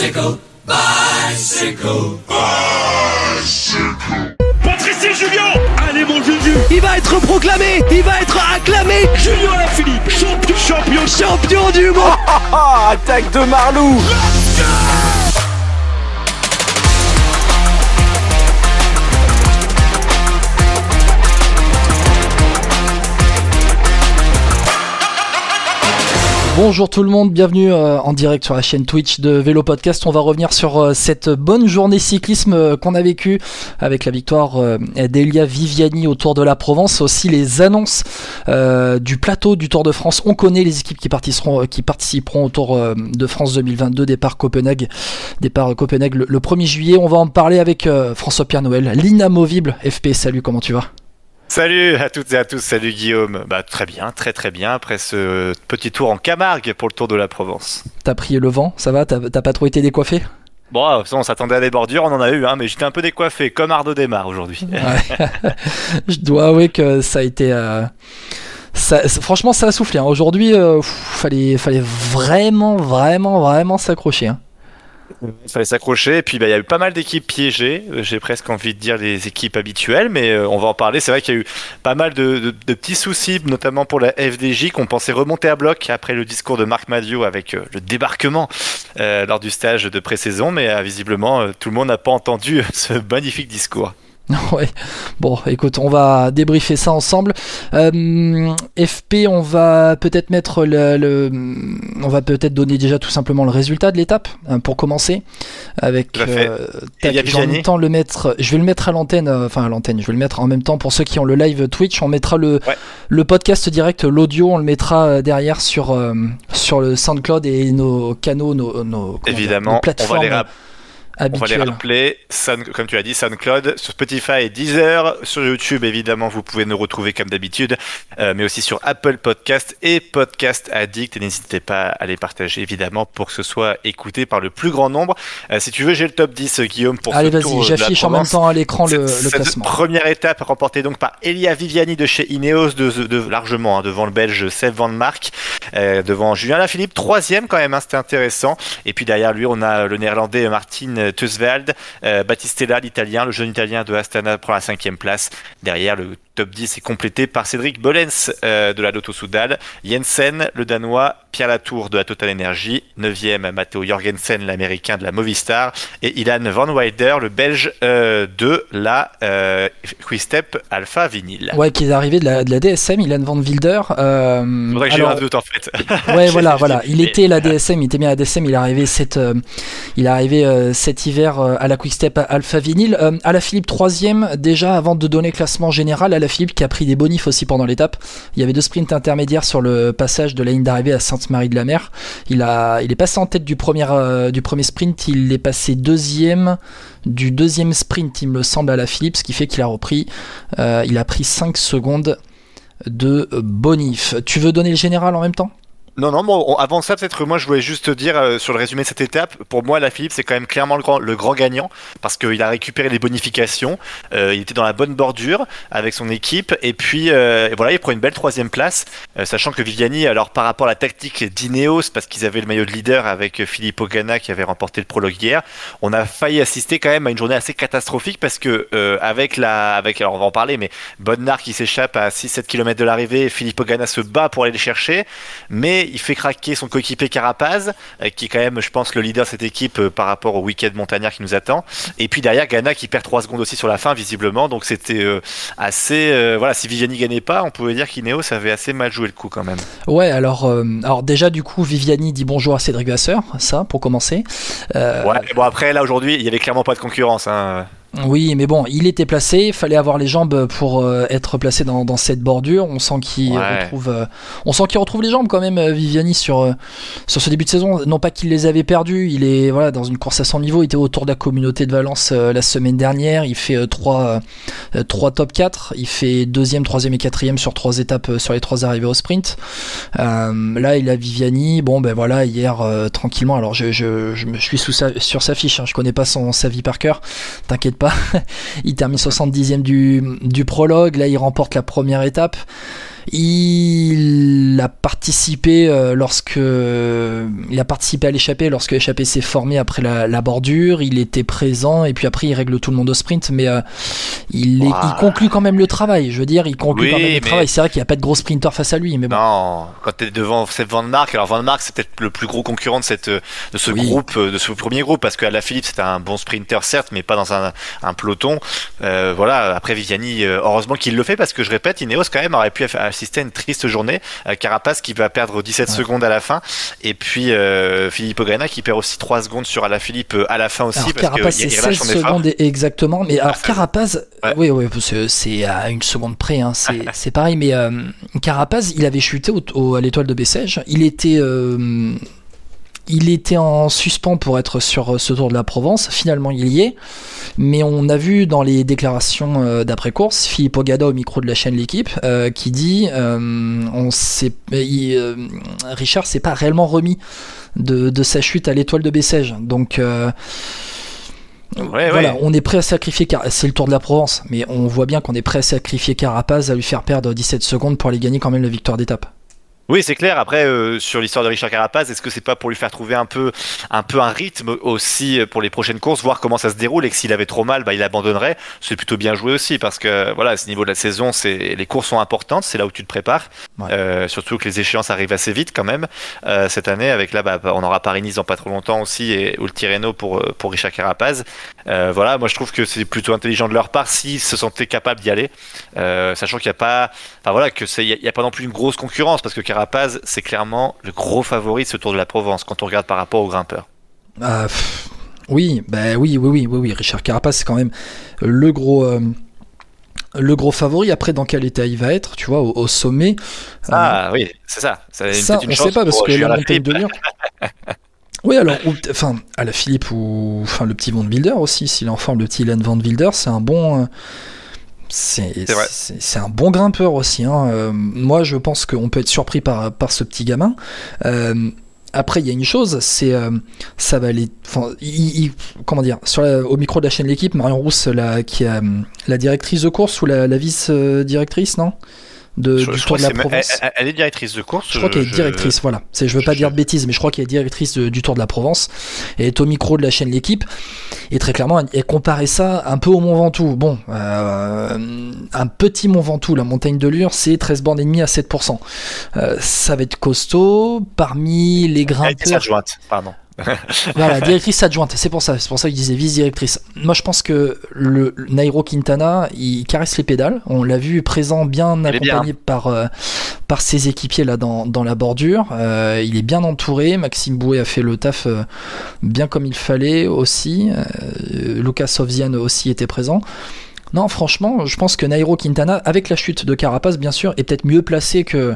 Bicycle, bicycle, bicycle. Patrice et Julien Allez mon Juju. Il va être proclamé Il va être acclamé. Julien Alaphilippe, champion, champion, champion du monde. Attaque de Marlou. Let's go Bonjour tout le monde, bienvenue euh, en direct sur la chaîne Twitch de Vélo Podcast. On va revenir sur euh, cette bonne journée cyclisme euh, qu'on a vécue avec la victoire d'Elia Viviani au Tour de la Provence, aussi les annonces du plateau du Tour de France. On connaît les équipes qui participeront, au Tour de France 2022, départ Copenhague, départ Copenhague le 1er juillet. On va en parler avec François-Pierre Noël, l'inamovible FP. Salut, comment tu vas? Salut à toutes et à tous, salut Guillaume. Bah très bien, très très bien après ce petit tour en Camargue pour le Tour de la Provence. T'as pris le vent, ça va T'as pas trop été décoiffé? Bon, on s'attendait à des bordures, on en a eu, hein, mais j'étais un peu décoiffé, comme Arnaud démarre aujourd'hui. Ouais. Je dois avouer que ça a été... Euh... Ça, franchement, ça a soufflé. Hein. Aujourd'hui, euh, fallait, fallait vraiment, vraiment, vraiment s'accrocher. Hein. Il fallait s'accrocher. Et puis, bah, il y a eu pas mal d'équipes piégées. Euh, j'ai presque envie de dire les équipes habituelles, mais euh, on va en parler. C'est vrai qu'il y a eu pas mal de, petits soucis, notamment pour la FDJ, qu'on pensait remonter à bloc après le discours de Marc Madio avec euh, le débarquement lors du stage de pré-saison. Mais visiblement, tout le monde n'a pas entendu ce magnifique discours. Ouais, bon, écoute, on va débriefer ça ensemble. Euh, FP, on va peut-être mettre le, le on va peut-être donner déjà tout simplement le résultat de l'étape hein, pour commencer. Avec, euh, tac, en même temps le mettre, je vais le mettre à l'antenne, euh, enfin à l'antenne, je vais le mettre en même temps pour ceux qui ont le live Twitch. On mettra le, ouais. le podcast direct, l'audio, on le mettra derrière sur euh, sur le SoundCloud et nos canaux, nos, nos évidemment, nos plateformes. On va les Habituel. On va les rappeler, Sound, comme tu as dit, SoundCloud, sur Spotify et Deezer, sur YouTube évidemment, vous pouvez nous retrouver comme d'habitude, euh, mais aussi sur Apple Podcast et Podcast Addict. Et n'hésitez pas à les partager évidemment pour que ce soit écouté par le plus grand nombre. Euh, si tu veux, j'ai le top 10, Guillaume, pour Allez, vas-y, j'affiche en même temps à l'écran le, classement. première étape remportée donc par Elia Viviani de chez Ineos, de, de, de largement hein, devant le Belge Seb Van Mark, euh, devant Julien Lafilippe, troisième quand même, hein, c'était intéressant. Et puis derrière lui, on a le Néerlandais Martin Teusveld, euh, Battistella, l'Italien, le jeune Italien de Astana prend la cinquième place. Derrière, le top 10 est complété par Cédric Bollens euh, de la Lotto Soudal, Jensen, le Danois, Pierre Latour de la Total Energy, 9e Matteo Jorgensen, l'Américain de la Movistar, et Ilan Van Weider, le Belge euh, de la euh, Quickstep Alpha Vinyl. Ouais, qui est arrivé de la, de la DSM, Ilan Van Wilder. Euh, Faudrait que j'ai eu un doute en fait. Ouais, voilà, voilà. Il était la DSM, il était bien la DSM, il est arrivé cet, euh, il est arrivé cet hiver euh, à la Quickstep Alpha Vinyl. À la Philippe troisième, déjà avant de donner classement général, à la Philippe qui a pris des bonifs aussi pendant l'étape. Il y avait deux sprints intermédiaires sur le passage de la ligne d'arrivée à Sainte-Marie-de-la-Mer. Il il est passé en tête du premier, euh, du premier sprint, il est passé deuxième du deuxième sprint, il me semble, à la Philippe, ce qui fait qu'il a repris, euh, il a pris 5 secondes de bonif. Tu veux donner le général en même temps? Non, non, bon, avant ça, peut-être moi je voulais juste te dire euh, sur le résumé de cette étape, pour moi, la Philippe, c'est quand même clairement le grand, le grand gagnant parce qu'il a récupéré les bonifications, euh, il était dans la bonne bordure avec son équipe, et puis euh, voilà, il prend une belle troisième place, sachant que Viviani, alors par rapport à la tactique d'Ineos, parce qu'ils avaient le maillot de leader avec Philippe Ogana qui avait remporté le prologue hier, on a failli assister quand même à une journée assez catastrophique parce que avec la, avec, alors on va en parler, mais Bonnard qui s'échappe à 6-7 km de l'arrivée, Philippe Ogana se bat pour aller le chercher, mais il fait craquer son coéquipier Carapaz, euh, qui est quand même, je pense, le leader de cette équipe euh, par rapport au week-end montagnard qui nous attend. Et puis derrière, Ghana qui perd 3 secondes aussi sur la fin, visiblement. Donc c'était euh, assez. voilà, si Viviani gagnait pas, on pouvait dire qu'Ineos avait assez mal joué le coup quand même. Ouais, alors, alors déjà, du coup, Viviani dit bonjour à Cédric Vasseur, ça, pour commencer. Euh, Ouais, bon, après, là aujourd'hui, il y avait clairement pas de concurrence. Hein. Oui, mais bon, il était placé, il fallait avoir les jambes pour euh, être placé dans, dans cette bordure. On sent qu'il Ouais. retrouve, euh, on sent qu'il retrouve les jambes quand même, euh, Viviani sur euh, sur ce début de saison. Non pas qu'il les avait perdus, il est voilà dans une course à son niveau. Il était autour de la communauté de Valence la semaine dernière. Il fait euh, trois trois top 4 Il fait deuxième, troisième et quatrième sur trois étapes sur les trois arrivées au sprint. Là, il a Viviani. Bon, ben voilà, hier tranquillement. Alors je, je, je me suis sous sa, sur sa fiche. hein. Je connais pas son sa vie par cœur. T'inquiète il termine 70e du, du prologue. Là, il remporte la première étape. Il a participé euh, lorsque il a participé à l'échappée lorsque l'échappée s'est formée après la, bordure. Il était présent et puis après il règle tout le monde au sprint, mais euh, il, il, conclut quand même le travail. Je veux dire, il conclut quand même le travail. C'est vrai qu'il n'y a pas de gros sprinter face à lui, mais bon. Non, quand tu es devant Seb Van Mark, alors Van Mark c'est peut-être le plus gros concurrent de cette de ce groupe, de ce premier groupe, parce qu'à la Philippe c'était un bon sprinter certes, mais pas dans un, un peloton. Euh, voilà. Après Viviani, heureusement qu'il le fait parce que je répète, Ineos quand même aurait pu assister à une triste journée. Euh, Carapace qui va perdre 17 secondes à la fin. Et puis euh, Philippe Ogana qui perd aussi 3 secondes sur Alaphilippe euh, à la fin aussi. Alors, parce Carapace, c'est 16 secondes exactement. Mais alors, Carapace, oui, oui, c'est à une seconde près. Hein, c'est pareil. Mais Carapace, il avait chuté au, à l'étoile de Bessèges. Il était il était en suspens pour être sur ce Tour de la Provence. Finalement, il y est. Mais on a vu dans les déclarations euh, d'après-course, Philippe Ogada au micro de la chaîne L'équipe, euh, qui dit euh, on sait, Richard s'est pas réellement remis de, sa chute à l'étoile de Bessèges. Donc. voilà, on est prêt à sacrifier, c'est le Tour de la Provence, mais on voit bien qu'on est prêt à sacrifier Carapaz, à lui faire perdre 17 secondes pour aller gagner quand même la victoire d'étape. Oui, c'est clair. Après, euh, sur l'histoire de Richard Carapaz, est-ce que c'est pas pour lui faire trouver un peu, un peu un rythme aussi pour les prochaines courses, voir comment ça se déroule et que s'il avait trop mal, bah, il abandonnerait? C'est plutôt bien joué aussi parce que voilà, à ce niveau de la saison, c'est les courses sont importantes, c'est là où tu te prépares. Euh, surtout que les échéances arrivent assez vite quand même euh, cette année. Avec là, bah, on aura Paris-Nice dans pas trop longtemps aussi et ou le Tirreno pour pour Richard Carapaz. voilà, moi je trouve que c'est plutôt intelligent de leur part s'ils se sentaient capables d'y aller, sachant qu'il n'y a pas, enfin voilà, que y, a pas non plus une grosse concurrence parce que Carapaz Carapaz, c'est clairement le gros favori de ce Tour de la Provence quand on regarde par rapport aux grimpeurs. Ah, oui, bah oui, oui, oui, oui, oui, Richard Carapaz, c'est quand même le gros. Euh, le gros favori, après dans quel état il va être, tu vois, au, sommet. Ah oui, c'est ça. ça, on ne sait pas parce que la montagne de Lyon. oui, alors, enfin, à la Philippe ou enfin le petit Van Wilder aussi, s'il est en forme, le petit Ilan Van Wilder, c'est un bon. Euh, c'est un bon grimpeur aussi. Hein. Euh, moi, je pense qu'on peut être surpris par, par ce petit gamin. Euh, après, il y a une chose, c'est euh, ça va aller. comment dire sur Au micro de la chaîne L'équipe, Marion Rousse, la, qui est la directrice de course ou la, la vice-directrice, non? De, du Tour de la Provence. Elle, est directrice de course. Je crois qu'elle est directrice, voilà. Je veux pas dire de bêtises, mais je crois qu'elle est directrice du Tour de la Provence. Elle est au micro de la chaîne L'équipe. Et très clairement, elle comparait ça un peu au Mont Ventoux. Bon, euh, un petit Mont Ventoux, la montagne de Lure, c'est 13 bornes et demi à 7%. Euh, ça va être costaud. Parmi les grimpeurs. pardon. voilà, directrice adjointe, c'est pour ça, c'est pour ça qu'il disait vice-directrice. Moi je pense que le, Nairo Quintana, il caresse les pédales, on l'a vu présent bien accompagné par, euh, par ses équipiers là dans, dans la bordure, euh, il est bien entouré, Maxime Bouet a fait le taf euh, bien comme il fallait aussi, Lucas Ovzian aussi était présent. Non, franchement, je pense que Nairo Quintana, avec la chute de Carapaz, bien sûr, est peut-être mieux placé que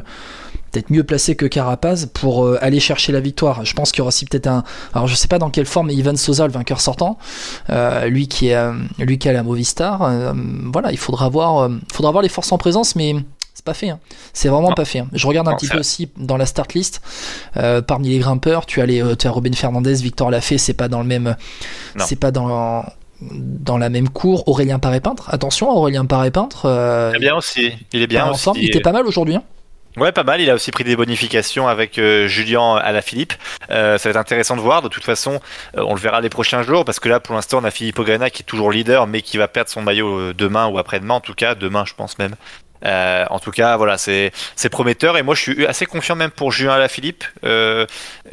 peut-être mieux placé que Carapaz pour euh, aller chercher la victoire. Je pense qu'il y aura aussi peut-être un. Alors je sais pas dans quelle forme Ivan Sosa, le vainqueur sortant, euh, lui qui est euh, lui qui a la Movistar. voilà, il faudra voir, faudra voir les forces en présence, mais c'est pas fait. Hein. C'est vraiment pas fait. Hein. Je regarde un petit peu aussi dans la start list. parmi les grimpeurs, tu as les, tu as Robin Fernandez, Victor Lafay, c'est pas dans le même, c'est pas dans dans la même cour. Aurélien Paré-Peintre, attention, Aurélien Paré-Peintre. il est bien aussi. Il est bien aussi. Il était pas mal aujourd'hui. Hein. Ouais, pas mal. Il a aussi pris des bonifications avec euh, Julien à la Philippe. Euh, ça va être intéressant de voir. De toute façon, euh, on le verra les prochains jours parce que là, pour l'instant, on a Philippe Ogana qui est toujours leader, mais qui va perdre son maillot demain ou après-demain. En tout cas, demain, je pense même. Euh, en tout cas, voilà, c'est prometteur. Et moi, je suis assez confiant même pour Julien Alaphilippe, euh,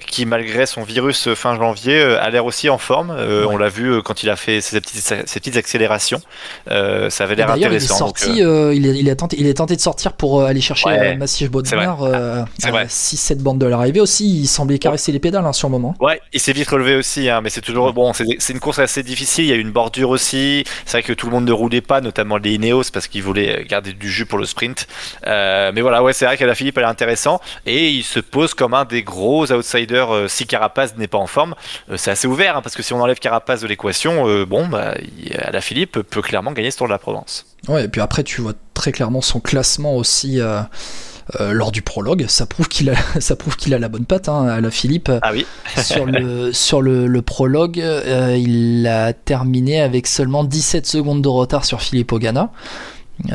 qui malgré son virus fin janvier euh, a l'air aussi en forme. Euh, on l'a vu quand il a fait ses petites, ses petites accélérations. ça avait l'air intéressant. Il est sorti, il, est, il, est tenté, il est tenté de sortir pour aller chercher ouais, Massif Bodmer à 6-7 bandes de l'arrivée aussi. Il semblait caresser les pédales hein, sur le moment. Ouais, il s'est vite relevé aussi, hein, mais c'est toujours bon. C'est une course assez difficile. Il y a une bordure aussi. C'est vrai que tout le monde ne roulait pas, notamment les Ineos, parce qu'ils voulaient garder du jus pour le sprint. Euh, mais voilà, ouais, c'est vrai qu'Ala Philippe elle est intéressant et il se pose comme un des gros outsiders euh, si Carapaz n'est pas en forme. Euh, c'est assez ouvert hein, parce que si on enlève Carapaz de l'équation, bon, bah, Ala Philippe peut clairement gagner ce Tour de la Provence. Ouais, et puis après tu vois très clairement son classement aussi. lors du prologue, ça prouve qu'il a, ça prouve qu'il a la bonne patte hein, à la Philippe. Ah oui. sur le, sur le, prologue, il a terminé avec seulement 17 secondes de retard sur Philippe Ogana.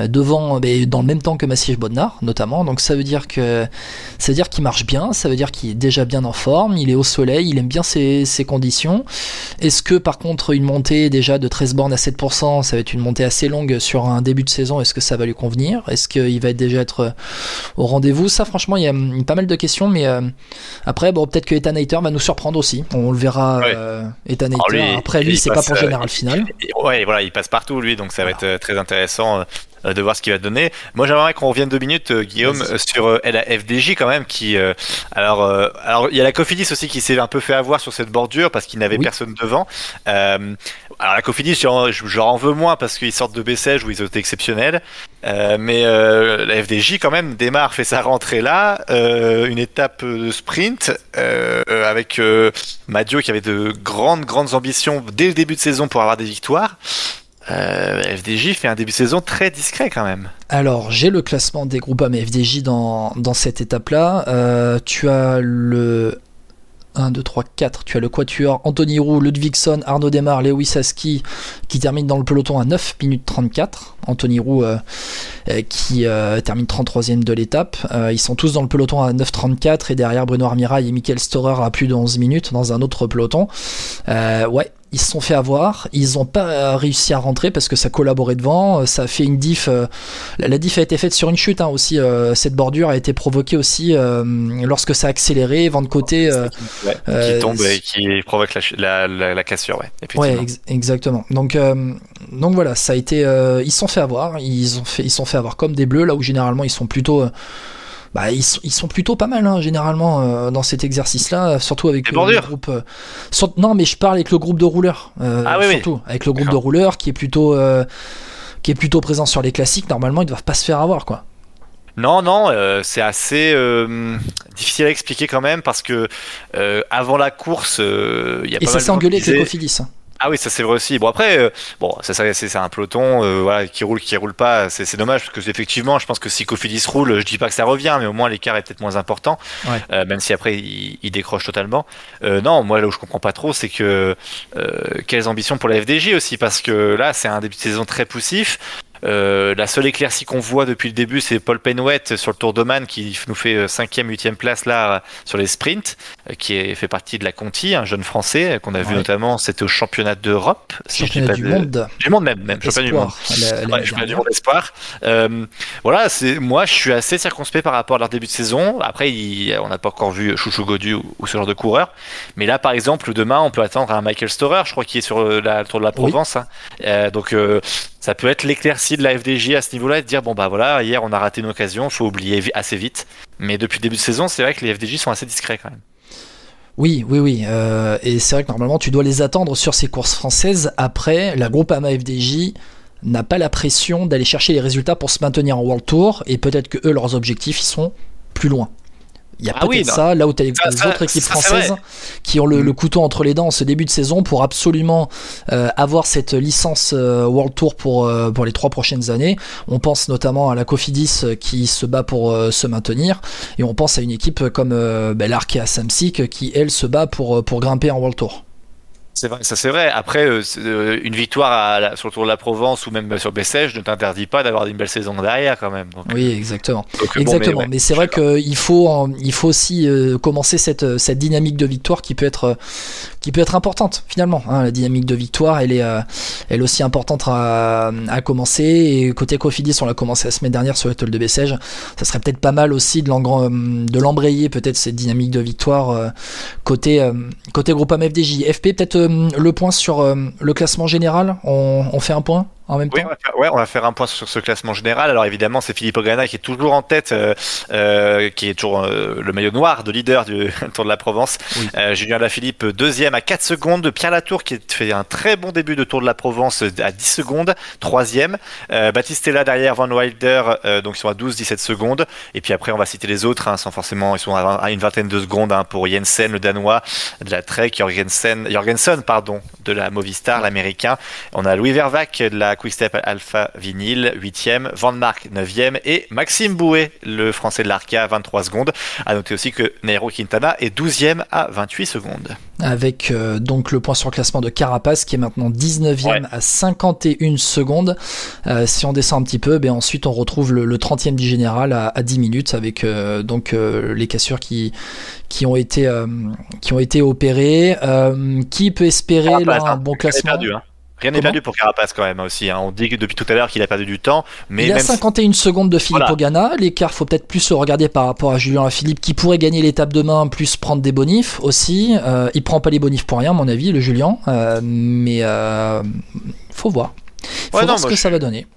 Devant, mais dans le même temps que Massif Bodnar, notamment. Donc ça veut dire que ça veut dire qu'il marche bien, ça veut dire qu'il est déjà bien en forme, il est au soleil, il aime bien ses, ses conditions. Est-ce que par contre une montée déjà de 13 bornes à 7%, ça va être une montée assez longue sur un début de saison, est-ce que ça va lui convenir? Est-ce qu'il va déjà être au rendez-vous? Ça franchement, il y a pas mal de questions, mais euh, après, bon, peut-être que Ethan Hayter va nous surprendre aussi. On le verra, Ouais. euh, Ethan lui, après, lui, c'est pas pour euh, général final. Ouais, voilà, il passe partout lui, donc ça va être euh, très intéressant euh, de voir ce qu'il va donner. Moi, j'aimerais qu'on revienne deux minutes, euh, Guillaume, Vas-y. euh, sur euh, la FDJ quand même, qui, euh, alors, euh, alors il y a la Cofidis aussi qui s'est un peu fait avoir sur cette bordure parce qu'il n'avait Oui. personne devant. Euh, alors la Cofidis, j'en j'en en veux moins parce qu'ils sortent de Bessèges où ils ont été exceptionnels, Euh, mais euh, la FDJ quand même démarre, fait sa rentrée là, euh, une étape de sprint euh, euh, avec euh, Madio qui avait de grandes grandes ambitions dès le début de saison pour avoir des victoires. Euh, FDJ fait un début de saison très discret quand même. Alors, j'ai le classement des groupes et FDJ dans, cette étape-là. Euh, tu as le 1, 2, 3, 4. Tu as le quatuor Anthony Roux, Ludvigson, Arnaud Demar, Lewis Aski qui termine dans le peloton à 9 minutes 34. Anthony Roux euh, qui termine 33e de l'étape. Ils sont tous dans le peloton à 9,34 et derrière Bruno Armirail et Michael Storer à plus de 11 minutes dans un autre peloton. Ouais, ils se sont fait avoir. Ils n'ont pas réussi à rentrer parce que ça collaborait devant. Euh, Ça a fait une diff. euh, la, la diff a été faite sur une chute hein, aussi. euh, cette bordure a été provoquée aussi euh, lorsque ça a accéléré, vent de côté. Ouais, qui tombe et qui provoque la, la, cassure, ouais. Ouais, ex- exactement. Donc, donc voilà, ça a été. ils se sont fait avoir. Ils ont fait, ils se sont fait avoir comme des bleus là où généralement ils sont plutôt. Bah, ils, sont, ils sont plutôt pas mal hein, généralement euh, dans cet exercice-là, surtout avec Les le groupe. euh, sur- non, mais je parle avec le groupe de rouleurs. euh, Ah oui, oui. surtout avec le groupe de rouleurs qui est plutôt. qui est plutôt présent sur les classiques, normalement ils doivent pas se faire avoir quoi. Non, non, euh, c'est assez euh, difficile à expliquer quand même parce que euh, avant la course, il y a Et pas ça s'est engueulé avec le disaient- Cofidis. Ah oui, ça c'est vrai aussi. Bon après, euh, bon, ça, ça, c'est un peloton, euh, voilà, qui roule, qui roule pas. C'est c'est dommage parce que effectivement, je pense que si Cofidis roule, je dis pas que ça revient, mais au moins l'écart est peut-être moins important, Ouais. Euh, même si après il, il décroche totalement. Euh, non, moi là où je comprends pas trop, c'est que euh, quelles ambitions pour la FDJ aussi, parce que là c'est un début de saison très poussif. Euh, la seule éclaircie qu'on voit depuis le début, c'est Paul Penouette sur le Tour d'Oman qui nous fait 5e, 8e place là euh, sur les sprints, euh, qui est, fait partie de la Conti, un jeune français euh, qu'on a vu notamment, c'était au championnat d'Europe, Championnat du de- monde. du monde même, même championnat du monde. La- Ouais, championnat du monde espoir. Euh, voilà, c'est moi je suis assez circonspect par rapport à leur début de saison. Après, il- on n'a pas encore vu Chouchou Godu ou, ou ce genre de coureur. Mais là, par exemple, demain, on peut attendre un Michael Storer, je crois qu'il est sur euh, la le Tour de la Oui. Provence. hein. Euh, donc euh, ça peut être l'éclaircie de la FDJ à ce niveau-là et de dire bon bah voilà, hier on a raté une occasion, faut oublier assez vite. Mais depuis le début de saison, c'est vrai que les FDJ sont assez discrets quand même. Oui, oui, oui. euh, et c'est vrai que normalement, tu dois les attendre sur ces courses françaises. Après, la Groupama FDJ n'a pas la pression d'aller chercher les résultats pour se maintenir en World Tour. Et peut-être que eux, leurs objectifs, ils sont plus loin. Il y a Ah peut-être oui, ça, là où tu as les, Ça, les ça, autres équipes ça, françaises qui ont le, Mm. le couteau entre les dents en ce début de saison pour absolument euh, avoir cette licence euh, World Tour pour, euh, pour les trois prochaines années. On pense notamment à la Cofidis qui se bat pour euh, se maintenir et on pense à une équipe comme euh, ben, l'Arkea Samsic qui elle se bat pour, pour grimper en World Tour. C'est vrai, ça c'est vrai. Après, euh, euh, une victoire à la- sur le Tour de la Provence ou même sur Bessèges ne t'interdit pas d'avoir une belle saison derrière quand même. Donc, Oui, exactement. donc, Exactement. mais mais ouais. c'est vrai qu'il faut, il faut aussi euh, commencer cette, cette dynamique de victoire qui peut être, qui peut être importante finalement. hein. la dynamique de victoire, elle est, euh, elle aussi importante à, à commencer. Et côté Cofidis, on l'a commencé la semaine dernière sur l'étoile de Bessèges. Ça serait peut-être pas mal aussi de l'embrayer peut-être cette dynamique de victoire côté, côté Groupama FDJ. FP, peut-être le point sur euh, le classement général. On fait un point? En même Oui, temps. on va, faire, ouais, on va faire un point sur ce classement général. Alors évidemment, c'est Philippe Ogana qui est toujours en tête, euh, euh, qui est toujours euh, le maillot noir de leader du Tour de la Provence. Oui. Julien Lafilippe deuxième à 4 secondes. Pierre Latour qui fait un très bon début de Tour de la Provence à 10 secondes, troisième. Baptiste est là derrière Van Wilder, donc ils sont à 12-17 secondes. Et puis après, on va citer les autres, hein, sans forcément, ils sont à, à une vingtaine de secondes hein, pour Jensen, le Danois, de la Trek, Jorgensen, Jorgensen, pardon, de la Movistar, l'Américain. On a Louis Vervac de la Quickstep Alpha Vinyl 8e, Van Mark 9e et Maxime Bouet, le français de l'Arca, 23 secondes. À noter aussi que Nairo Quintana est 12e à 28 secondes. Avec euh, donc le point sur classement de Carapace qui est maintenant 19e à 51 secondes. Euh, si on descend un petit peu, ben ensuite on retrouve le, le 30e du général à, à 10 minutes avec euh, donc les cassures qui, qui, ont été, qui ont été opérées. Qui peut espérer Carapace, là, un hein. bon classement perdu, hein. Rien n'est perdu pour Carapace quand même aussi. hein. On dit depuis tout à l'heure qu'il a perdu du temps, mais Il a même si- 51 secondes de Philippe Voilà. Ogana. L'écart, faut peut-être plus le regarder par rapport à Julien Philippe qui pourrait gagner l'étape demain, plus prendre des bonifs aussi. Euh, il prend pas les bonifs pour rien, à mon avis, le Julien. Euh, mais euh, faut voir. Faut Ouais, voir non, ce que je ça va donner.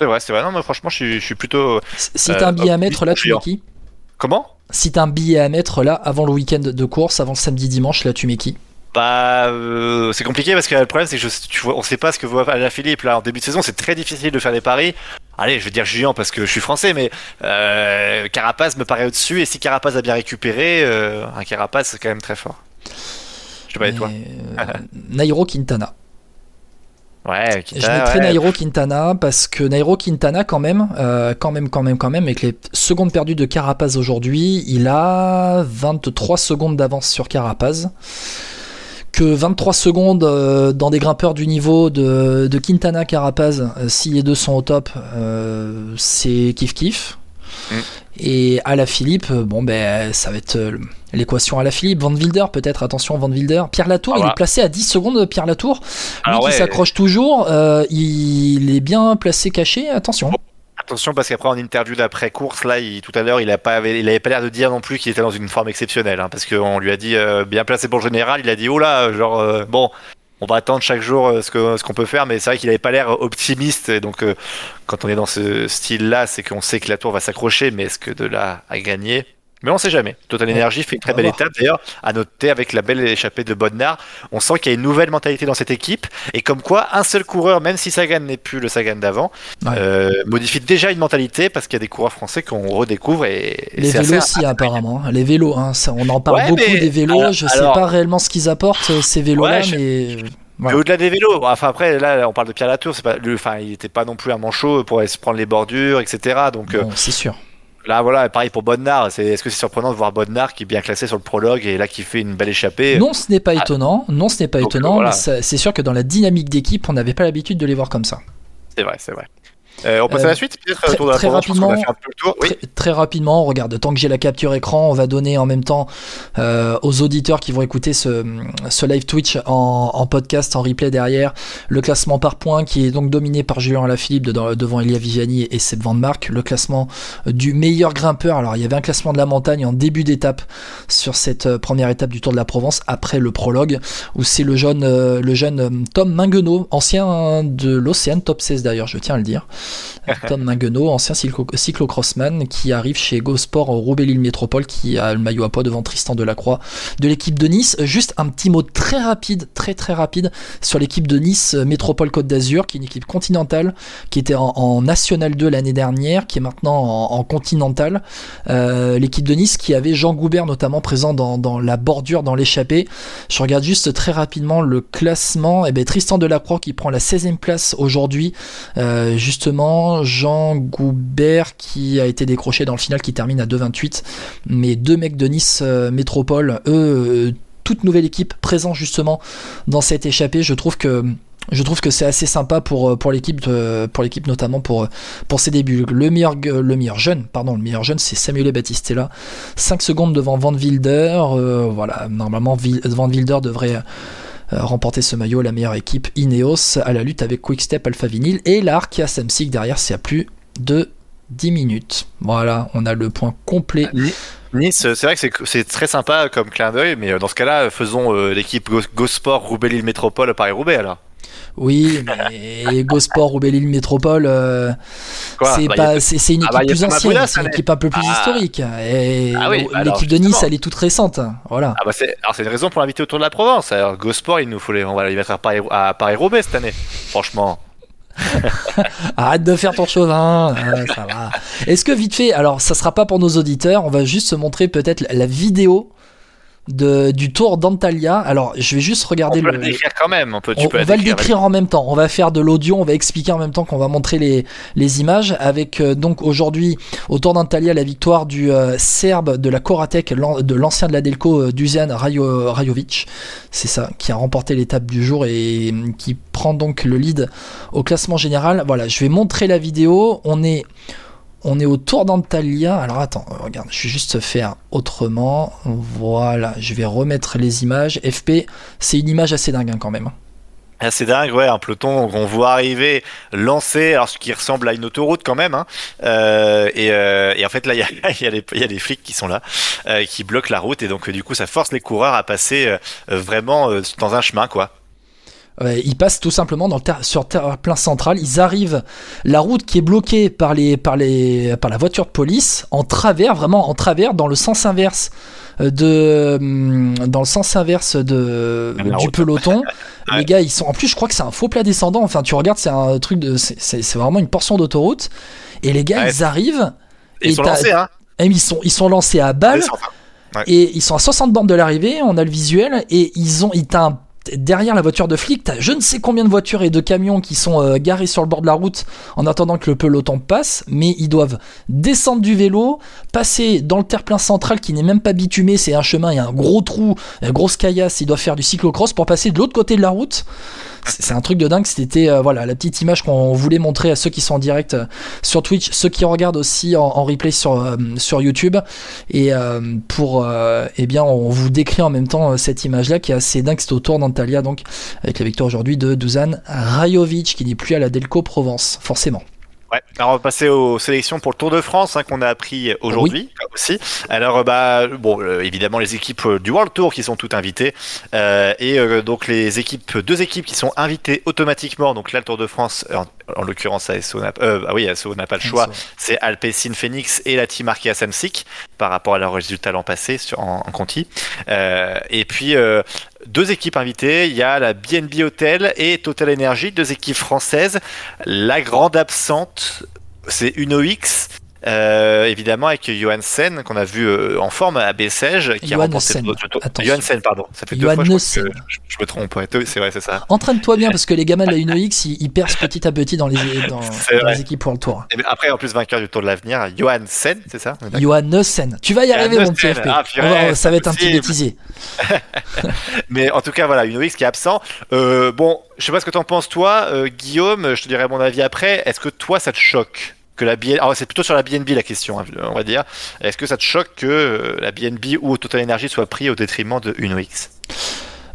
c'est vrai, c'est vrai. Non, mais franchement, je suis, je suis plutôt. Si Euh, t'as un billet à mettre là, tu mets qui? Comment? Si t'as un billet à mettre là, avant le week-end de course, avant le samedi dimanche, là, tu mets qui? Bah, euh, c'est compliqué parce que le problème c'est que je, tu vois, on sait pas ce que vaut la Philippe là en début de saison. C'est très difficile de faire des paris. Allez, je vais dire Julien parce que je suis français, mais euh, Carapace me paraît au-dessus. Et si Carapace a bien récupéré, euh, un Carapace c'est quand même très fort. Je sais pas, et toi euh, Nairo Quintana. Ouais, Je Kita, mettrais ouais. Nairo Quintana parce que Nairo Quintana quand même, euh, quand même, quand même, quand même, avec les secondes perdues de Carapaz aujourd'hui, il a 23 secondes d'avance sur Carapaz. Que 23 secondes euh, dans des grimpeurs du niveau de, de Quintana Carapaz, euh, si les deux sont au top, euh, c'est kiff kiff. Mm. Et à la Philippe, bon ben ça va être l'équation à la Philippe. Van Wilder peut-être, attention Van Wilder. Pierre Latour, Ah il bah. est placé à 10 secondes, Pierre Latour. Lui Alors qui ouais. s'accroche toujours, euh, il est bien placé caché, attention. Attention parce qu'après en interview d'après course là, tout à l'heure, il a pas, pas l'air de dire non plus qu'il était dans une forme exceptionnelle, hein, parce qu'on lui a dit euh, bien placé pour le général, il a dit oh là, genre euh, bon, on va attendre chaque jour euh, ce qu'on peut faire, mais c'est vrai qu'il avait pas l'air optimiste, donc quand on est dans ce style-là, c'est qu'on sait que la tour va s'accrocher, mais est-ce que de là à gagner? Mais on sait jamais. Total Energy fait une très belle étape. D'ailleurs, à noter avec la belle échappée de Bodnar, on sent qu'il y a une nouvelle mentalité dans cette équipe. Et comme quoi, un seul coureur, même si Sagan n'est plus le Sagan d'avant, Ouais. euh, modifie déjà une mentalité parce qu'il y a des coureurs français qu'on redécouvre et, et Les vélos assez- aussi apparemment. hein. Les vélos, hein, ça, on en parle Ouais, beaucoup mais- des vélos. alors- je sais alors- pas réellement ce qu'ils apportent euh, ces vélos-là, Ouais, je- mais voilà. au-delà des vélos, enfin après là on parle de Pierre Latour, c'est pas enfin il était pas non plus un manchot pour aller se prendre les bordures, etc. Donc euh, c'est sûr. Là voilà, pareil pour Bodnar, c'est est-ce que c'est surprenant de voir Bodnar qui est bien classé sur le prologue et là qui fait une belle échappée? Non, ce n'est pas Ah. étonnant. Non, ce n'est pas Donc, étonnant. voilà. c'est sûr que dans la dynamique d'équipe, on n'avait pas l'habitude de les voir comme ça. C'est vrai, c'est vrai. Euh, on passe Euh, à la suite, peut-être très- tour de la a rapidement, fait un peu le tour. Oui. Très, très rapidement, regarde, tant que j'ai la capture écran, on va donner en même temps euh, aux auditeurs qui vont écouter ce, ce live Twitch en, en podcast, en replay derrière, le classement par points qui est donc dominé par Julien Alaphilippe de- devant Elia Viviani et Seb Van Mark, le classement du meilleur grimpeur. Alors il y avait un classement de la montagne en début d'étape sur cette euh, première étape du Tour de la Provence après le prologue où c'est le jeune, euh, le jeune euh, Tom Minguenot, ancien de l'Océan, top 16 d'ailleurs, je tiens à le dire. Tom Minguenot, ancien cyclo- cyclocrossman, qui arrive chez GoSport Roubaix-Lille Métropole, qui a le maillot à poids devant Tristan Delacroix de l'équipe de Nice. Juste un petit mot très rapide, très très rapide sur l'équipe de Nice euh, Métropole Côte d'Azur, qui est une équipe continentale, qui était en, National 2 l'année dernière, qui est maintenant en, en Continental. Euh, l'équipe de Nice qui avait Jean Goubert notamment présent dans, la bordure, dans l'échappée. Je regarde juste très rapidement le classement. Et ben Tristan Delacroix qui prend la 16e place aujourd'hui. Euh, justement, Jean Goubert qui a été décroché dans le final qui termine à 2,28. Mais deux mecs de Nice euh, Métropole, eux, euh, toute nouvelle équipe présent justement dans cette échappée. Je trouve que c'est assez sympa pour, pour l'équipe pour l'équipe notamment pour, ses débuts. Le meilleur, le meilleur jeune, pardon, le meilleur jeune c'est Samuel Battistella. 5 secondes devant Van Wilder. euh, voilà, normalement Van Wilder devrait euh, remporter ce maillot, la meilleure équipe Ineos à la lutte avec Quickstep Alpha Vinyl et l'Arkia Samsic derrière c'est à plus de 10 minutes. Voilà, on a le point complet. Nice, c'est vrai que c'est- très sympa comme clin d'œil, mais euh, dans ce cas-là, faisons euh, l'équipe Go, Go Sport Roubaix-Lille Métropole Paris-Roubaix alors. Oui, mais GoSport Roubaix-Lille Métropole, euh, c'est Bah, pas, c'est une Ah équipe bah, plus ancienne, c'est une équipe un peu plus Ah. historique. Et Ah oui, bah l'équipe de Nice, elle est toute récente. Voilà. Bah c'est alors c'est une raison pour l'inviter autour de la Provence. Alors Go Sport, il nous faut les, on va les mettre à Paris à Paris Roubaix cette année. Franchement. Arrête de faire ton chauvin, ça va. Est-ce que vite fait, alors ça sera pas pour nos auditeurs, on va juste se montrer peut-être la vidéo de, du Tour d'Antalya. Alors, je vais juste regarder on peut le. le décrire quand même. On, peut, tu On, peux on va le décrire. en même temps. On va faire de l'audio, on va expliquer en même temps qu'on va montrer les, les images. Avec euh, donc aujourd'hui au Tour d'Antalya la victoire du euh, Serbe de la Koratek, de l'ancien de la Delco, euh, Dusan Rajo- Rajovic. C'est ça, qui a remporté l'étape du jour et euh, qui prend donc le lead au classement général. Voilà, je vais montrer la vidéo. On est on est au Tour d'Antalya. Alors attends, euh, regarde, je vais juste faire autrement. Voilà, je vais remettre les images. FP, c'est une image assez dingue hein, quand même. Ah, c'est dingue, ouais, un peloton qu'on voit arriver, lancé, alors ce qui ressemble à une autoroute quand même. Hein. Euh, et, euh, et en fait, là, il y a, des flics qui sont là, qui bloquent la route, et donc du coup, ça force les coureurs à passer vraiment dans un chemin, quoi. Ils passent tout simplement dans le ter- sur terre plein central. Ils arrivent la route qui est bloquée par les par les par la voiture de police en travers, vraiment en travers, dans le sens inverse euh, de hum, dans le sens inverse de La du route. peloton. Ouais. Les gars, ils sont en plus, je crois que c'est un faux plat descendant. Enfin, tu regardes, c'est un truc de c'est vraiment une portion d'autoroute. Et les gars, Ouais. ils arrivent. Et ils sont lancés, hein. et ils sont ils sont lancés à balle. Et ils sont à 60 bornes de l'arrivée, on a le visuel, et ils ont, ils t'as un- derrière la voiture de flic, t'as je ne sais combien de voitures et de camions qui sont euh, garés sur le bord de la route en attendant que le peloton passe, mais ils doivent descendre du vélo, passer dans le terre-plein central qui n'est même pas bitumé, c'est un chemin, il y a un gros trou, une grosse caillasse, ils doivent faire du cyclocross pour passer de l'autre côté de la route. C'est c'est un truc de dingue, c'était euh, voilà la petite image qu'on voulait montrer à ceux qui sont en direct euh, sur Twitch, ceux qui regardent aussi en, replay sur, euh, sur YouTube. Et pour, eh bien, on vous décrit en même temps cette image-là qui est assez dingue. C'était au Tour d'Antalya, donc avec la victoire aujourd'hui de Dusan Rajovic, qui n'est plus à la Delco Provence, forcément. Ouais. Alors on va passer aux sélections pour le Tour de France hein, qu'on a appris aujourd'hui aussi. Alors euh, bah bon euh, évidemment les équipes euh, du World Tour qui sont toutes invitées euh, et euh, donc les équipes deux équipes qui sont invitées automatiquement donc là le Tour de France en, en l'occurrence ASO n'a euh, ah oui ASO n'a pas le choix c'est Alpecin Phoenix et la team Arkea Samsic par rapport à leurs résultats l'an passé sur, en, en Conti. Euh, et puis euh, deux équipes invitées, il y a la BNB Hotel et Total Energy, deux équipes françaises. La grande absente, c'est UNOX. Euh, évidemment avec Johansen qu'on a vu euh, en forme à Bessèges qui a remporté Johansen, le. Johansen pardon ça fait deux fois je, que je, je me trompe ouais, c'est vrai c'est ça Entraîne-toi bien parce que les gamins de la UNOX, ils, ils percent petit à petit dans les, dans, les équipes pour le tour. et après en plus vainqueur du Tour de l'avenir Johansen c'est ça? Johansen. Tu vas y arriver, mon petit. FP. Ah, va- ça va être un petit bêtisier. Mais en tout cas, voilà, une OX qui est absent. Euh, bon, je sais pas ce que t'en penses toi, Guillaume. Je te dirai mon avis après. Est-ce que toi, ça te choque? Alors c'est plutôt sur la BNB la question, hein, on va dire. Est-ce que ça te choque que euh, la BNB ou Total Energy soit pris au détriment de UNOX?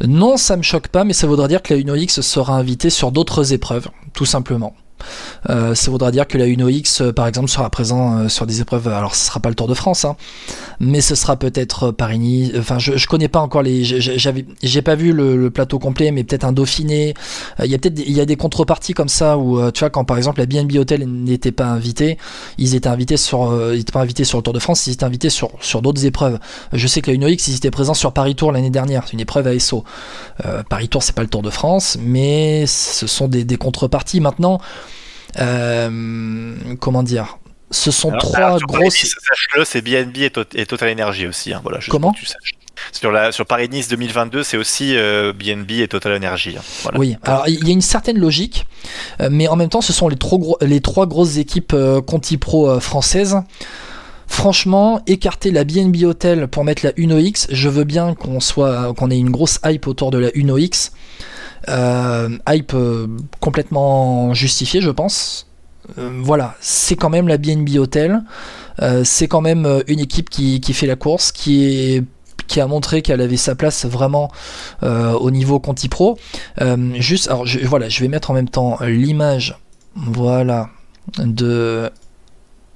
Non, ça me choque pas, mais ça voudra dire que la UNOX sera invitée sur d'autres épreuves, tout simplement. Euh, ça voudra dire que la UNOX, euh, par exemple, sera présent euh, sur des épreuves. Alors, ce sera pas le Tour de France, hein, mais ce sera peut-être Paris-Nice. Enfin, je, je connais pas encore les. j'ai- pas vu le, plateau complet, mais peut-être un Dauphiné. Il y a peut-être, il y a des contreparties comme ça où, tu vois, quand par exemple la BNB Hotel n'était pas invité, ils étaient invités sur, ils pas invités sur le Tour de France, ils étaient invités sur sur d'autres épreuves. Je sais que la UNOX, ils étaient présents sur Paris Tour l'année dernière, une épreuve à SO. Paris Tour, c'est pas le Tour de France, mais ce sont des, des contreparties. Maintenant, comment dire? Ce sont Alors, trois grosses. Sache-le, c'est BNB et, Tot- et Total Energy aussi. hein, voilà, Comment pour que tu saches. Sur, la, sur Paris-Nice 2022, c'est aussi euh, BNB et Total Energy. hein, voilà. Oui, alors il y a une certaine logique, euh, mais en même temps, ce sont les, trop gros, les trois grosses équipes euh, Conti Pro euh, françaises. Franchement, écarter la BNB Hotel pour mettre la UNOX, je veux bien qu'on soit, qu'on ait une grosse hype autour de la UNOX. Euh, hype euh, complètement justifiée, je pense. Euh, voilà, c'est quand même la BNB Hotel. C'est quand même une équipe qui, fait la course, qui a montré qu'elle avait sa place vraiment au niveau Conti Pro. Juste, alors je, voilà, je vais mettre en même temps l'image, voilà, de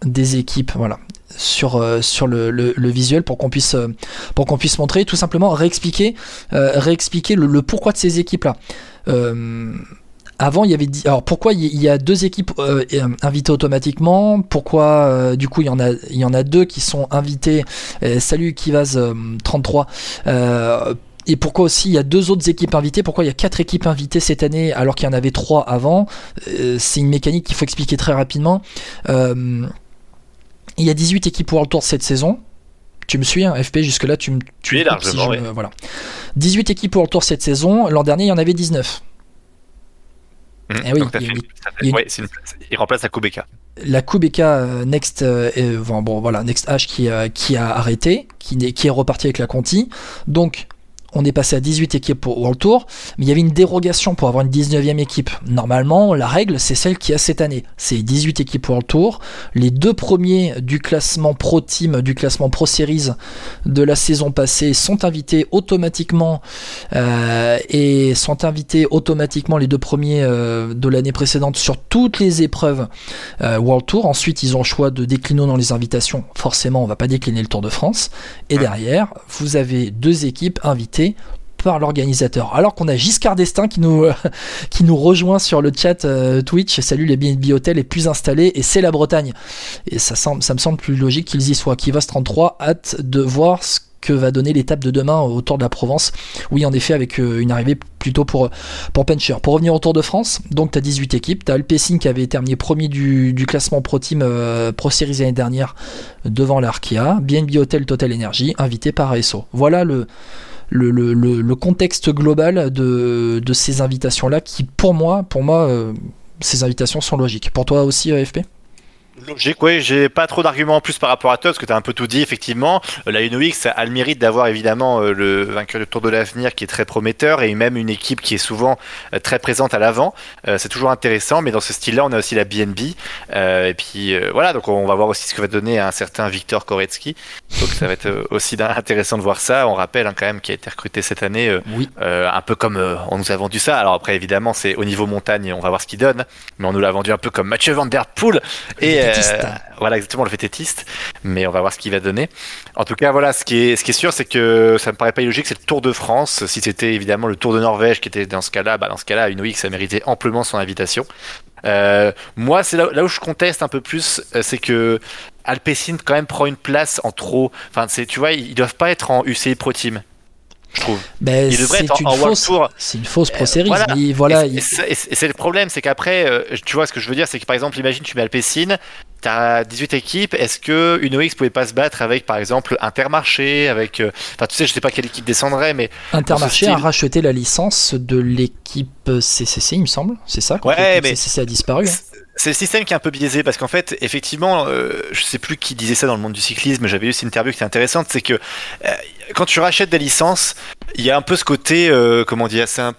des équipes, voilà, sur euh, sur le, le, visuel pour qu'on puisse euh, pour qu'on puisse montrer, tout simplement réexpliquer euh, réexpliquer le, pourquoi de ces équipes là. Euh, avant, il y avait. Alors, pourquoi il y- a deux équipes invitées automatiquement? Pourquoi, du coup, il y en a, il y en a deux qui sont invitées? Salut Kivaz euh, 33. Euh, et pourquoi aussi il y a deux autres équipes invitées? Pourquoi il y a quatre équipes invitées cette année alors qu'il y en avait trois avant? C'est une mécanique qu'il faut expliquer très rapidement. Il y a 18 équipes World Tour cette saison. Tu me suis, hein, FP, jusque-là, tu me. Tu coupes largement, me- voilà. 18 équipes pour le tour cette saison. L'an dernier, il y en avait 19. Mhm. Eh oui, il il ouais, une- remplace la Kubeka. La Kubeka euh, Next, euh, bon, bon, voilà, Next H qui, euh, qui a arrêté, qui, qui est reparti avec la Conti. Donc, on est passé à 18 équipes pour World Tour, mais il y avait une dérogation pour avoir une 19e équipe. Normalement, la règle, c'est celle qu'il y a cette année. C'est 18 équipes World Tour. Les deux premiers du classement Pro Team, du classement Pro Series de la saison passée sont invités automatiquement euh, et sont invités automatiquement les deux premiers euh, de l'année précédente sur toutes les épreuves euh, World Tour. Ensuite, ils ont le choix de décliner dans les invitations. Forcément, on va pas décliner le Tour de France. Et derrière, vous avez deux équipes invitées par l'organisateur. Alors qu'on a Giscard d'Estaing qui nous, qui nous rejoint sur le chat euh, Twitch. Salut les BNB Hotels les plus installés et c'est la Bretagne. Et ça, me semble plus logique qu'ils y soient. Kivas 33, hâte de voir ce que va donner l'étape de demain au Tour de la Provence. Oui, en effet, avec euh, une arrivée plutôt pour, pour Pencher. Pour revenir au Tour de France, donc tu as 18 équipes. Tu as Alpecin qui avait terminé premier du, du classement Pro Team euh, Pro Series l'année dernière devant l'Arkea. BNB Hotel Total Energy, invité par ASO. Voilà le, le, le, le- contexte global de, de ces invitations-là qui, pour moi, pour moi euh, ces invitations sont logiques. Pour toi aussi, euh, FP Logique, oui, j'ai pas trop d'arguments en plus par rapport à toi, parce que tu as un peu tout dit, effectivement. Euh, La UNOX a le mérite d'avoir évidemment euh, le vainqueur du Tour de l'Avenir qui est très prometteur, et même une équipe qui est souvent euh, très présente à l'avant. C'est toujours intéressant, mais dans ce style-là, on a aussi la BNB. Et puis voilà, donc on va voir aussi ce que va donner un certain Victor Koretsky. Donc ça va être aussi intéressant de voir ça. On rappelle hein, quand même qu'il a été recruté cette année, Oui. un peu comme on nous a vendu ça. Alors après, évidemment, c'est au niveau montagne, on va voir ce qu'il donne, mais on nous l'a vendu un peu comme Mathieu Van Der Poel. Et euh, voilà exactement le vététiste, mais on va voir ce qu'il va donner. En tout cas, voilà, ce qui est, sûr, c'est que ça me paraît pas illogique, c'est le Tour de France. Si c'était évidemment le Tour de Norvège qui était dans ce cas-là, bah dans ce cas-là, une ça méritait amplement son invitation. Euh, moi, c'est là, où je conteste un peu plus, euh, c'est que Alpecin quand même prend une place en trop. Enfin, tu vois, ils, ils doivent pas être en UCI Pro Team, je trouve. Ben, Il devrait c'est être en- World Tour. c'est une fausse pro Euh, voilà. mais voilà, et, c'est- le problème, c'est qu'après, euh, tu vois, ce que je veux dire, c'est que par exemple, imagine, tu mets Alpecin, t'as 18 équipes, est-ce que UNOX pouvait pas se battre avec, par exemple, Intermarché, avec, euh, enfin, tu sais, je sais pas quelle équipe descendrait, mais Intermarché a racheté la licence de l'équipe CCC, il me semble. C'est ça quand Ouais, mais- CCC a disparu. hein. C'est le système qui est un peu biaisé parce qu'en fait, effectivement, euh, je sais plus qui disait ça dans le monde du cyclisme, j'avais eu cette interview qui était intéressante, c'est que euh, quand tu rachètes des licences, il y a un peu ce côté, euh, comment dire, c'est un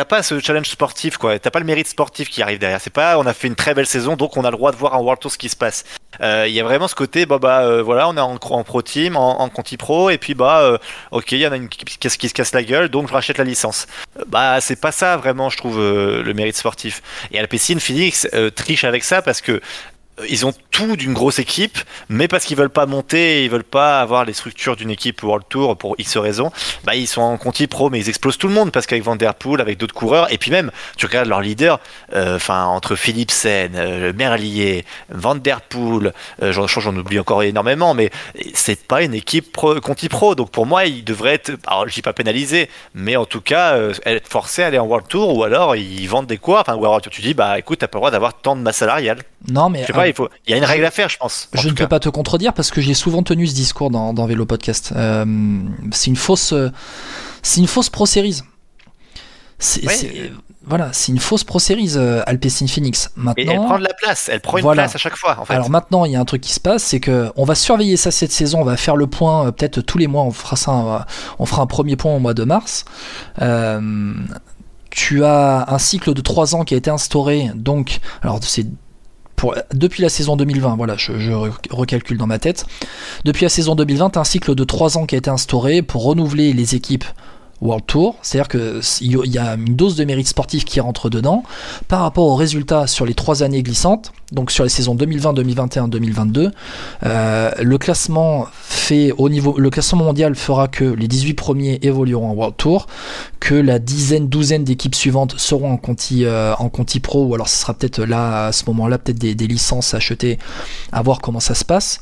T'as pas ce challenge sportif, quoi. T'as pas le mérite sportif qui arrive derrière. C'est pas, on a fait une très belle saison, donc on a le droit de voir en World Tour ce qui se passe. Euh, Il y a vraiment ce côté, bah, bah, euh, voilà, on est en, pro team, en, conti pro, et puis bah, euh, ok, il y en a une qui, se casse la gueule, donc je rachète la licence. Euh, Bah, c'est pas ça vraiment, je trouve, euh, le mérite sportif. Et Alpecin, Phoenix euh, triche avec ça parce que euh, ils ont tout d'une grosse équipe, mais parce qu'ils veulent pas monter, ils veulent pas avoir les structures d'une équipe World Tour pour X raisons, bah ils sont en conti pro, mais ils explosent tout le monde parce qu'avec Van Der Poel, avec d'autres coureurs, et puis même, tu regardes leurs leaders, euh, enfin entre Philipsen, euh, Merlier, Van Der Poel, euh, j'en j'en oublie encore énormément, mais c'est pas une équipe pro, conti pro, donc pour moi ils devraient être, alors je dis pas pénalisés, mais en tout cas euh, être forcés à aller en World Tour, ou alors ils vendent des quoi, enfin ou alors tu dis bah écoute t'as pas le droit d'avoir tant de masse salariale. Non, mais Je sais pas, il faut, il y a une règle à faire, je pense. en Je ne cas. peux pas te contredire parce que j'ai souvent tenu ce discours dans, dans Vélo Podcast. Euh, c'est une fausse, euh, c'est une fausse. C'est, Ouais. voilà, c'est une fausse pro series euh, Alpecin Phoenix. Et elle Maintenant, prend de la place, elle prend une Voilà. place à chaque fois, en fait. alors maintenant, il y a un truc qui se passe, c'est que on va surveiller ça cette saison. On va faire le point, peut-être tous les mois. On fera ça, on fera un premier point au mois de mars. Euh, tu as un cycle de 3 ans qui a été instauré, donc, alors c'est depuis la saison 2020, voilà, je, je re- recalcule dans ma tête. Depuis la saison 2020, tu as un cycle de 3 ans qui a été instauré pour renouveler les équipes World Tour, c'est-à-dire qu'il y a une dose de mérite sportif qui rentre dedans par rapport aux résultats sur les trois années glissantes, donc sur les saisons 2020, 2021, 2022. euh, le classement fait au niveau, le classement mondial fera que les 18 premiers évolueront en World Tour, que la dizaine, douzaine d'équipes suivantes seront en Conti, euh, en Conti Pro, ou alors ce sera peut-être là à ce moment-là peut-être des, licences achetées, à voir comment ça se passe.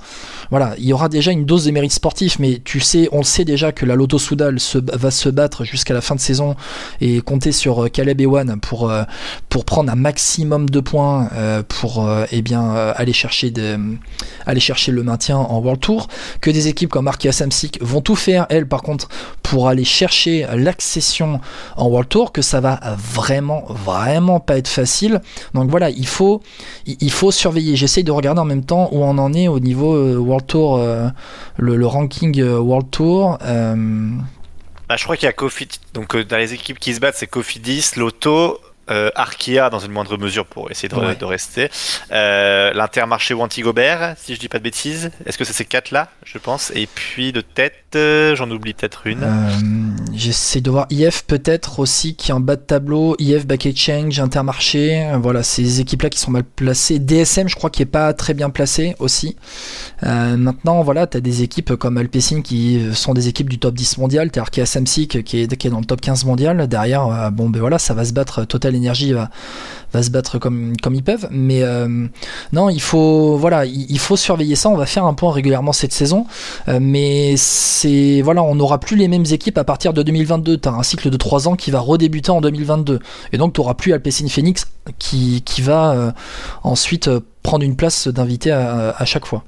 Voilà, il y aura déjà une dose de mérite sportif, mais tu sais, on sait déjà que la Lotto Soudal va se battre jusqu'à la fin de saison et compter sur euh, Caleb Ewan pour, euh, pour prendre un maximum de points euh, pour eh bien, aller, chercher aller chercher le maintien en World Tour. Que des équipes comme Arkia Samsic vont tout faire, elles, par contre, pour aller chercher l'accession en World Tour, que ça va vraiment, vraiment pas être facile. Donc voilà, il faut, il faut surveiller. J'essaye de regarder en même temps où on en est au niveau World Tour, le, ranking World Tour. Bah, je crois qu'il y a Kofi. Donc, euh, dans les équipes qui se battent, c'est Kofi 10, Lotto, euh, Arkea dans une moindre mesure pour essayer de, Ouais. de rester. Euh, L'Intermarché ou Antigobert, si je dis pas de bêtises. Est-ce que c'est ces quatre-là, je pense? Et puis de tête, euh, j'en oublie peut-être une. Euh, J'essaie de voir IF peut-être aussi qui est en bas de tableau. IF, Back Exchange, Intermarché. Voilà, ces équipes-là qui sont mal placées. DSM, je crois, qui est pas très bien placé aussi. Maintenant, voilà, tu as des équipes comme Alpecin qui sont des équipes du top 10 mondial. T'as Arkea Samsic qui est, qui est dans le top 15 mondial. Derrière, bon, ben voilà, ça va se battre. Total Energy va, se battre comme, ils peuvent. Mais euh, non, il faut, voilà, il, faut surveiller ça. On va faire un point régulièrement cette saison. Euh, mais c'est voilà, on n'aura plus les mêmes équipes à partir de 2022. Tu as un cycle de 3 ans qui va redébuter en 2022. Et donc tu n'auras plus Alpecin Phoenix qui, va euh, ensuite prendre une place d'invité à chaque fois.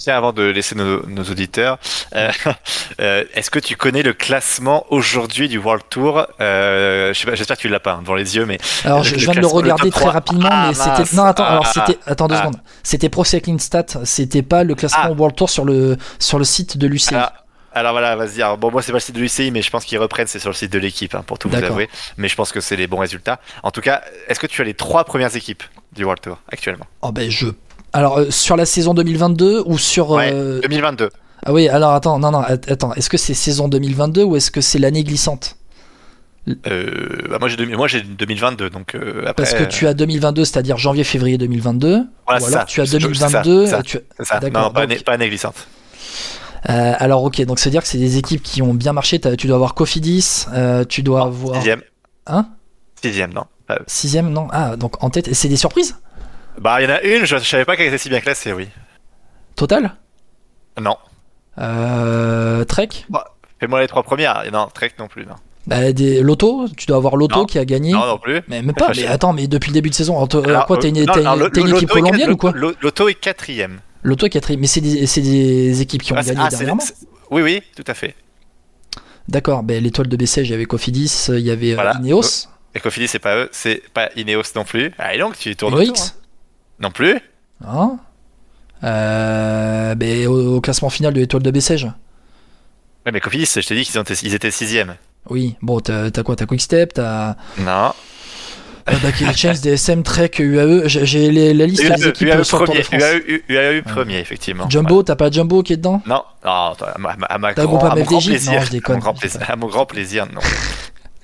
Tiens, avant de laisser nos, nos auditeurs, euh, euh, est-ce que tu connais le classement aujourd'hui du World Tour euh, J'espère que tu l'as pas hein, devant les yeux, mais Alors je, viens de le regarder très 3. rapidement, Ah, mais c'était non attends alors Ah, c'était attends deux ah. secondes. C'était Pro Cycling Stat, c'était pas le classement Ah. World Tour sur le sur le site de l'UCI. Alors, alors voilà, vas-y. Alors, bon, moi, c'est pas le site de l'UCI, mais je pense qu'ils reprennent, c'est sur le site de l'équipe, hein, pour tout vous avouer. Mais je pense que c'est les bons résultats. En tout cas, est-ce que tu as les trois premières équipes du World Tour actuellement? Oh ben je alors euh, sur la saison 2022 ou sur Ouais, euh, 2022. Ah oui, alors attends, non non, att- attends, est-ce que c'est saison 2022 ou est-ce que c'est l'année glissante? Euh, bah, moi, j'ai 2000 moi, j'ai 2022, donc euh, après. Parce que tu as 2022, c'est-à-dire janvier-février 2022, Voilà, ou alors ça. tu as C'est- c'est 2022, ça, euh, tu- ça. D'accord, Non, pas, donc- année, pas année glissante. Euh, alors ok, donc c'est dire que c'est des équipes qui ont bien marché. Tu dois avoir Cofidis, tu dois avoir Sixième. Hein? Sixième, non. Sixième, non Ah donc en tête, c'est des surprises? Bah, il y en a une, je, je savais pas qu'elle était si bien classée, oui. Total? Non. euh, Trek? Bah, Fais-moi les trois premières. Non, Trek non plus, non. bah, des Loto, tu dois avoir Loto Non. qui a gagné. Non, non plus. Mais même pas. Mais attends, mais depuis le début de saison, alors, Alors, quoi T'as une, non, t'as une- alors, le- t'as une le- équipe l'auto quat- ou quoi L'auto est quatrième. Loto est quatrième, mais c'est des, c'est des équipes qui ont Ah, c'est- gagné ah, dernièrement. c'est- Oui, oui, tout à fait. D'accord, ben, l'étoile de Bessèges, il y avait Cofidis, il y avait euh, Voilà. Ineos, Et Cofidis, c'est pas eux, c'est pas Ineos non plus. Ah, et donc, tu tournes autour, hein. Non plus hein Euh, ben, au, au classement final de l'étoile de Bessèges. Ouais, mais Cofidis, je t'ai dit qu'ils été- ils étaient sixième. Oui, bon, t'as t'as quoi? T'as Quickstep, t'as Non. euh, Back Exchange, DSM, Trek, UAE. J'ai j'ai les- la liste des UAE, équipes UAE sur le Tour de premier, France. UAE, UAE premier, effectivement. Jumbo, t'as pas Jumbo qui est dedans? Non, non, à ma, à ma T'as grand, à mon grand MFDJ? plaisir. Non, je déconne. À mon grand plaisir, à mon grand plaisir, non.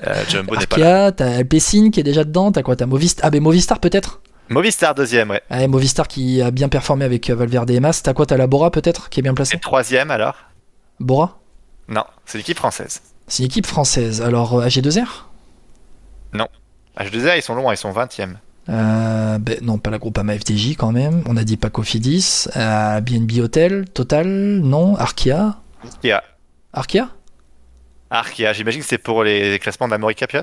Euh, Jumbo n'est pas là. Arkea, t'as Alpecin qui est déjà dedans, t'as quoi? T'as Movistar Ah, ben Movistar peut-être? Movistar deuxième, ouais. Movistar qui a bien performé avec euh, Valverde et Mas. T'as quoi T'as la Bora peut-être qui est bien placée? Et troisième alors Bora? Non, c'est l'équipe française. C'est une équipe française. Alors, euh, AG2R H2R, ils sont longs, ils sont 20e. Euh, ben, non, pas la Groupama FDJ quand même. On a dit pas Cofidis. Euh, BNB Hotel, Total, non. Arkea? Arkea. Arkea? Arkea, j'imagine que c'est pour les classements d'Amorica Piot.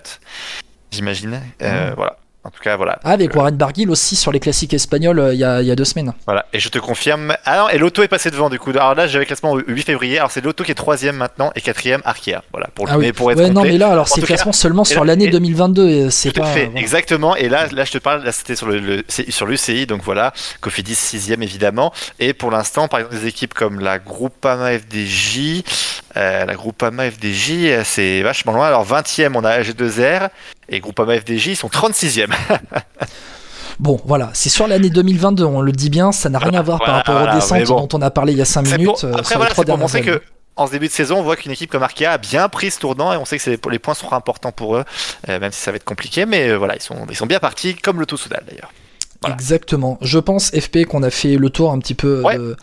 J'imagine. Euh, Ah. Voilà. En tout cas, voilà. Ah, avec Warren Barguil aussi sur les classiques espagnols euh, il y, a, y a deux semaines. Voilà. Et je te confirme. Ah non, et l'auto est passé devant du coup. Alors là, j'avais classement au 8 février. Alors c'est l'auto qui est troisième maintenant et quatrième Arkea. Voilà. Pour, Ah oui. mais pour être ouais, non, mais là, alors c'est classement cas- seulement sur l'année et- 2022. et C'est pas. fait, voilà. exactement. Et là, là, je te parle, là, c'était sur le, le- sur l'UCI, donc voilà, Cofidis sixième évidemment. Et pour l'instant, par exemple, des équipes comme la Groupama FDJ, euh, la Groupama FDJ, euh, c'est vachement loin. Alors 20e, on a AG2R et Groupama FDJ, ils sont 36e. Bon, voilà, c'est sur l'année 2022, on le dit bien, ça n'a rien à voir par rapport voilà, aux descentes bon. dont on a parlé il y a 5 C'est minutes. pour- euh, Après, sur voilà, pour montrer que. En ce début de saison, on voit qu'une équipe comme Arkea a bien pris ce tournant et on sait que les points seront importants pour eux, euh, même si ça va être compliqué. Mais euh, voilà, ils sont, ils sont bien partis, comme le Soudal d'ailleurs. Voilà. Exactement. Je pense, FP, qu'on a fait le tour un petit peu Ouais. de,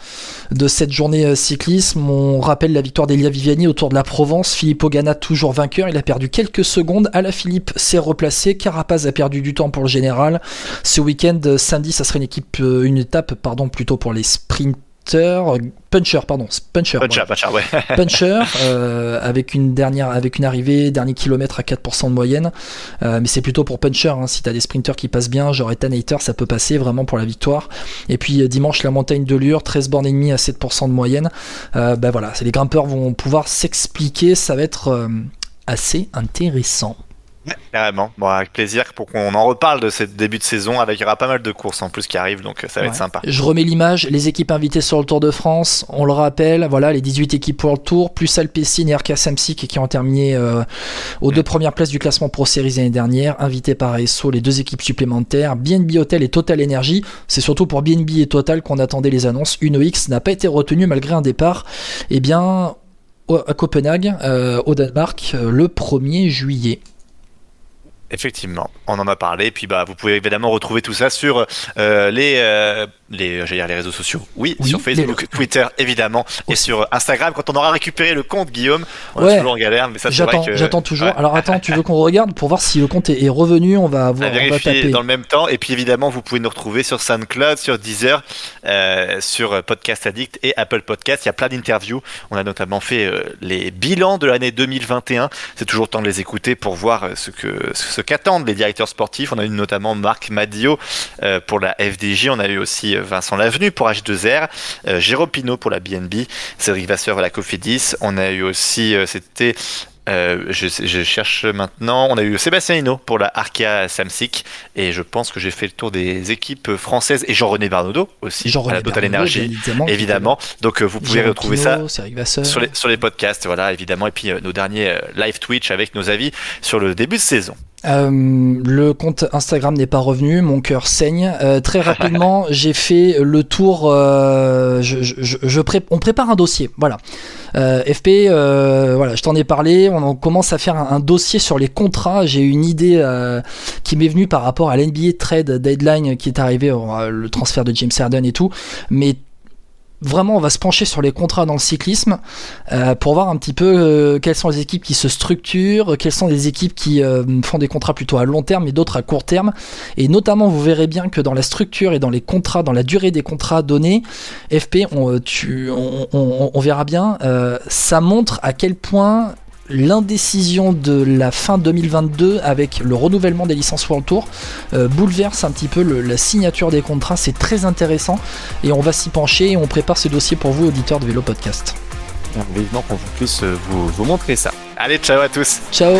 de cette journée euh, cyclisme. On rappelle la victoire d'Elia Viviani autour de la Provence. Filippo Ganna, toujours vainqueur. Il a perdu quelques secondes. Ala Philippe s'est replacé. Carapaz a perdu du temps pour le général. Ce week-end, euh, samedi, ça serait une équipe, euh, une étape, pardon, plutôt pour les sprinters Puncher, pardon, Puncher. Puncher, Puncher, ouais. Puncher, euh, avec une dernière, avec une arrivée, dernier kilomètre à 4% de moyenne. Euh, mais c'est plutôt pour Puncher. Hein. Si t'as des sprinters qui passent bien, genre Ethan Hater, ça peut passer vraiment pour la victoire. Et puis euh, dimanche, la montagne de Lure, 13 bornes et demi à 7% de moyenne. ben voilà, les grimpeurs vont pouvoir s'expliquer. Ça va être assez intéressant. Carrément. Bon, avec plaisir pour qu'on en reparle de ce début de saison. Avec, il y aura pas mal de courses en plus qui arrivent, donc ça va être sympa. Je remets l'image. Les équipes invitées sur le Tour de France, on le rappelle, voilà, les 18 équipes pour le Tour, plus Alpecin et RK Samsic qui ont terminé euh, aux deux premières places du classement Pro Series l'année dernière. Invitées par ESSO, les deux équipes supplémentaires, BNB Hotel et Total Energy. C'est surtout pour BNB et Total qu'on attendait les annonces. Une X n'a pas été retenue malgré un départ. Eh bien, à Copenhague, euh, au Danemark, euh, le 1er juillet. Effectivement, on en a parlé. Puis bah, vous pouvez évidemment retrouver tout ça sur euh, les, euh, les, dire les réseaux sociaux. Oui, sur Facebook, Twitter évidemment, et sur Instagram. Quand on aura récupéré le compte, Guillaume, on est toujours en galère, mais ça j'attends, j'attends toujours. Alors attends, tu veux qu'on regarde pour voir si le compte est, revenu On va voir. vérifier dans le même temps. Et puis évidemment, vous pouvez nous retrouver sur SoundCloud, sur Deezer, euh, sur Podcast Addict et Apple Podcast. Il y a plein d'interviews. On a notamment fait les bilans de l'année 2021. C'est toujours temps de les écouter pour voir ce que ce qu'attendent les directeurs sportifs. On a eu notamment Marc Madio euh, pour la FDJ, on a eu aussi euh, Vincent Lavenu pour H2R, euh, Jérôme Pinault pour la BNB, Cédric Vasseur pour la Cofidis, on a eu aussi, c'était je, cherche maintenant. On a eu Sébastien Hino pour la Arkea Samsic et je pense que j'ai fait le tour des équipes françaises et Jean-René Barnaudot aussi Jean à la Total Energy évidemment. Donc vous pouvez retrouver ça sur les, sur les podcasts voilà évidemment et puis nos derniers live Twitch avec nos avis sur le début de saison. Euh, le compte Instagram n'est pas revenu, mon cœur saigne. Euh, très rapidement, j'ai fait le tour. Euh, je, je, je on prépare un dossier, voilà. FP, voilà, je t'en ai parlé. On commence à faire un, dossier sur les contrats. J'ai une idée qui m'est venue par rapport à l'NBA trade deadline qui est arrivé, le transfert de James Harden et tout. Mais vraiment on va se pencher sur les contrats dans le cyclisme euh, pour voir un petit peu euh, quelles sont les équipes qui se structurent, quelles sont les équipes qui euh, font des contrats plutôt à long terme et d'autres à court terme. Et notamment vous verrez bien que dans la structure et dans les contrats, dans la durée des contrats donnés, FP, on, verra bien, ça montre à quel point l'indécision de la fin 2022 avec le renouvellement des licences World Tour euh, bouleverse un petit peu la signature des contrats. C'est très intéressant et on va s'y pencher et on prépare ce dossier pour vous, auditeurs de Vélo Podcast. Vivement qu'on puisse vous, vous montrer ça. Allez, ciao à tous. Ciao.